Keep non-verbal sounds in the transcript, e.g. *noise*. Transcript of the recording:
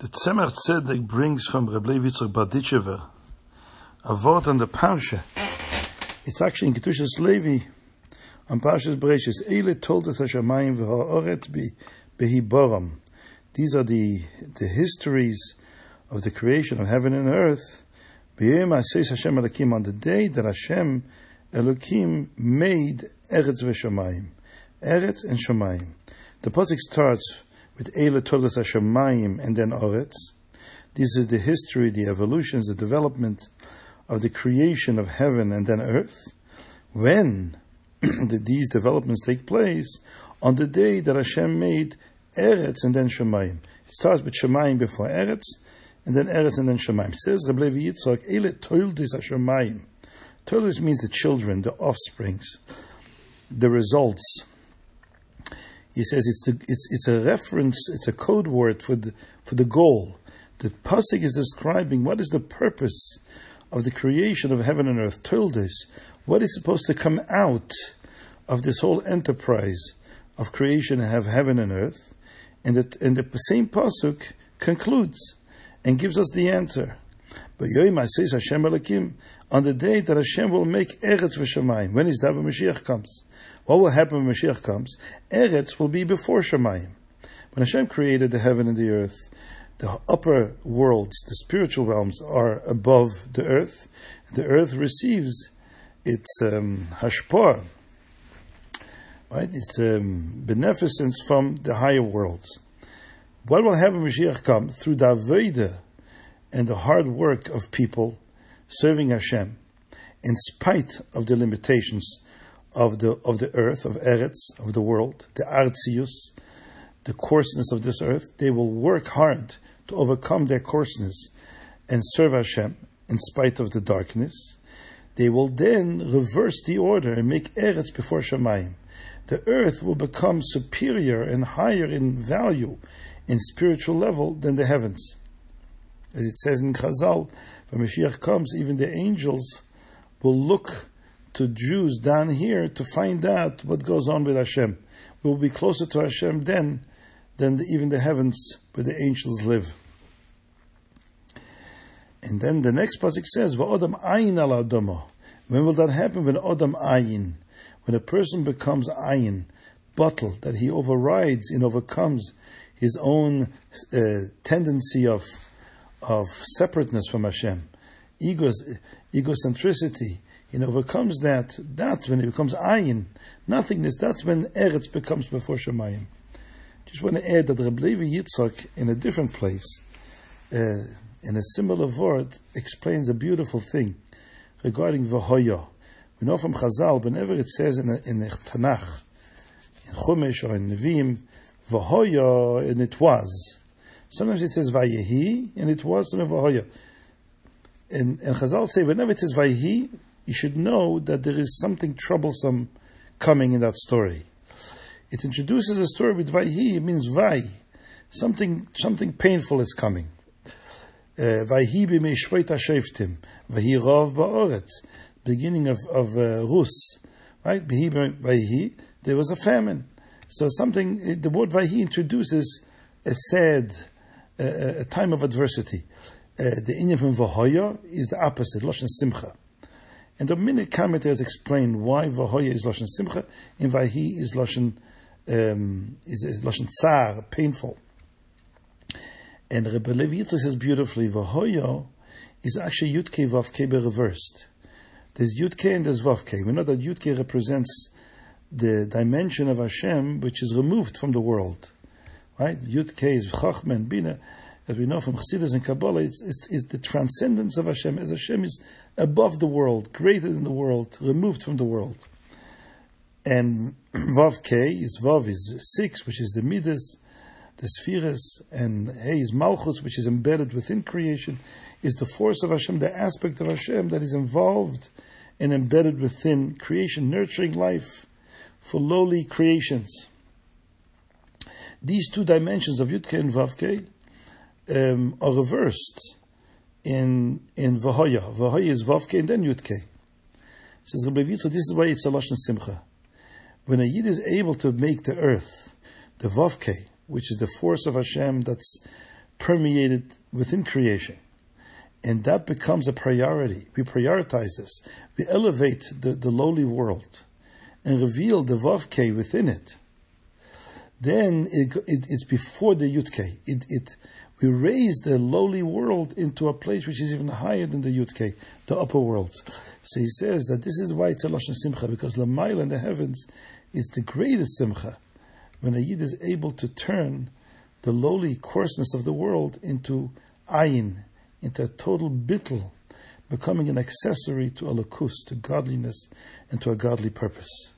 The Tzemach Tzedek brings from Reb Levi Yitzchak Berditchever a word on the Parsha. It's actually in Kedushas Levi on Parshas Bereshis. Eile told us Hashemayim v'ha'oret behiboram. These are the, the histories of the creation of heaven and earth. B'yem Aseis Hashem Elokim on the day that Hashem Elokim made Eretz v'Shamayim. Eretz and Shamayim. The Pasuk starts with Eile Todas Hashemayim and then Oretz. This is the history, the evolutions, the development of the creation of heaven and then earth. When *clears throat* did these developments take place? On the day that Hashem made Eretz and then Shemayim. It starts with Shemayim before Eretz, and then Eretz and then Shemayim. says Reb Levi Yitzchak, Eile Toldis Hashemayim. Toldis means the children, the offsprings, the results he says it's, the, it's, it's a reference, it's a code word for the, for the goal. The Pasuk is describing what is the purpose of the creation of heaven and earth. Told us what is supposed to come out of this whole enterprise of creation have heaven and earth. And, and the same Pasuk concludes and gives us the answer. But Hashem on the day that Hashem will make Eretz v'Shamayim. When is that when Mashiach comes? What will happen when Mashiach comes? Eretz will be before Shemayim. When Hashem created the heaven and the earth, the upper worlds, the spiritual realms, are above the earth. The earth receives its um, hashpah, right? Its um, beneficence from the higher worlds. What will happen when Mashiach comes? Through the Aveda and the hard work of people serving Hashem, in spite of the limitations of the of the earth, of Eretz, of the world, the Artzius, the coarseness of this earth, they will work hard to overcome their coarseness and serve Hashem in spite of the darkness. They will then reverse the order and make Eretz before Shemayim. The earth will become superior and higher in value, in spiritual level, than the heavens. As it says in Chazal, when Mashiach comes, even the angels will look to Jews down here to find out what goes on with Hashem. We will be closer to Hashem then than the, even the heavens where the angels live. And then the next passage says, "Va'odam ayin al adamo." When will that happen? When odam ayin, when a person becomes ayin, bittul that he overrides and overcomes his own uh, tendency of of separateness from Hashem, egos, egocentricity, he overcomes that, that's when it becomes ayin, nothingness, that's when Eretz becomes before Shemayim. Just want to add that Reb Levi Yitzchak, in a different place, uh, in a similar word, explains a beautiful thing regarding Vahoya. We know from Chazal, whenever it says in the, in the Tanakh, in Chumash or in Nevi'im, Vahoya, and it was. Sometimes it says Vayehi, and it was, some Vahoya. And, and Chazal say, whenever it says Vayehi, you should know that there is something troublesome coming in that story. It introduces a story with Vayhi, it means Vai. Something, something painful is coming. Vayhi b'mei shveita sheftim. Vayhi rov ba'oretz. Beginning of, of uh, Rus. Right? Vayhi, there was a famine. So something, the word Vayhi introduces a sad, a time of adversity. Uh, the inyan from Vahoya is the opposite, Loshen Simcha. And the minute commentators explain why Vahoya is Lashon Simcha and Vahi is Lashon, um, is, is Tsar, painful. And Rebbe Levi says beautifully, Vahoya is actually Yudke Vavke reversed. There's Yudke and there's Vavke. We know that Yudke represents the dimension of Hashem which is removed from the world. Right? Yudke is Chachma and Bina as we know from Chassidus and Kabbalah, it's, it's, it's, the transcendence of Hashem, as Hashem is above the world, greater than the world, removed from the world. And *clears throat* Vav K is Vav is six, which is the Midas, the Spheres, and Hey is Malchus, which is embedded within creation, is the force of Hashem, the aspect of Hashem that is involved and embedded within creation, nurturing life for lowly creations. These two dimensions of Yudke and Vavke um, are reversed in in Vahoya. Vahoya is Vavke and then Yudke. Says Rabbi Yitzchak, this is why it's a Lashon Simcha. When a Yid is able to make the earth, the Vavke, which is the force of Hashem that's permeated within creation. And that becomes a priority. We prioritize this. We elevate the, the lowly world and reveal the Vavke within it. Then it, it, it's before the Yudke. It, it, we raise the lowly world into a place which is even higher than the Yudke, the upper worlds. So he says that this is why it's a Lashon Simcha, because Lamaila in the heavens is the greatest Simcha, when a Yid is able to turn the lowly coarseness of the world into ayin, into a total bittul, becoming an accessory to Elokus, to godliness, and to a godly purpose.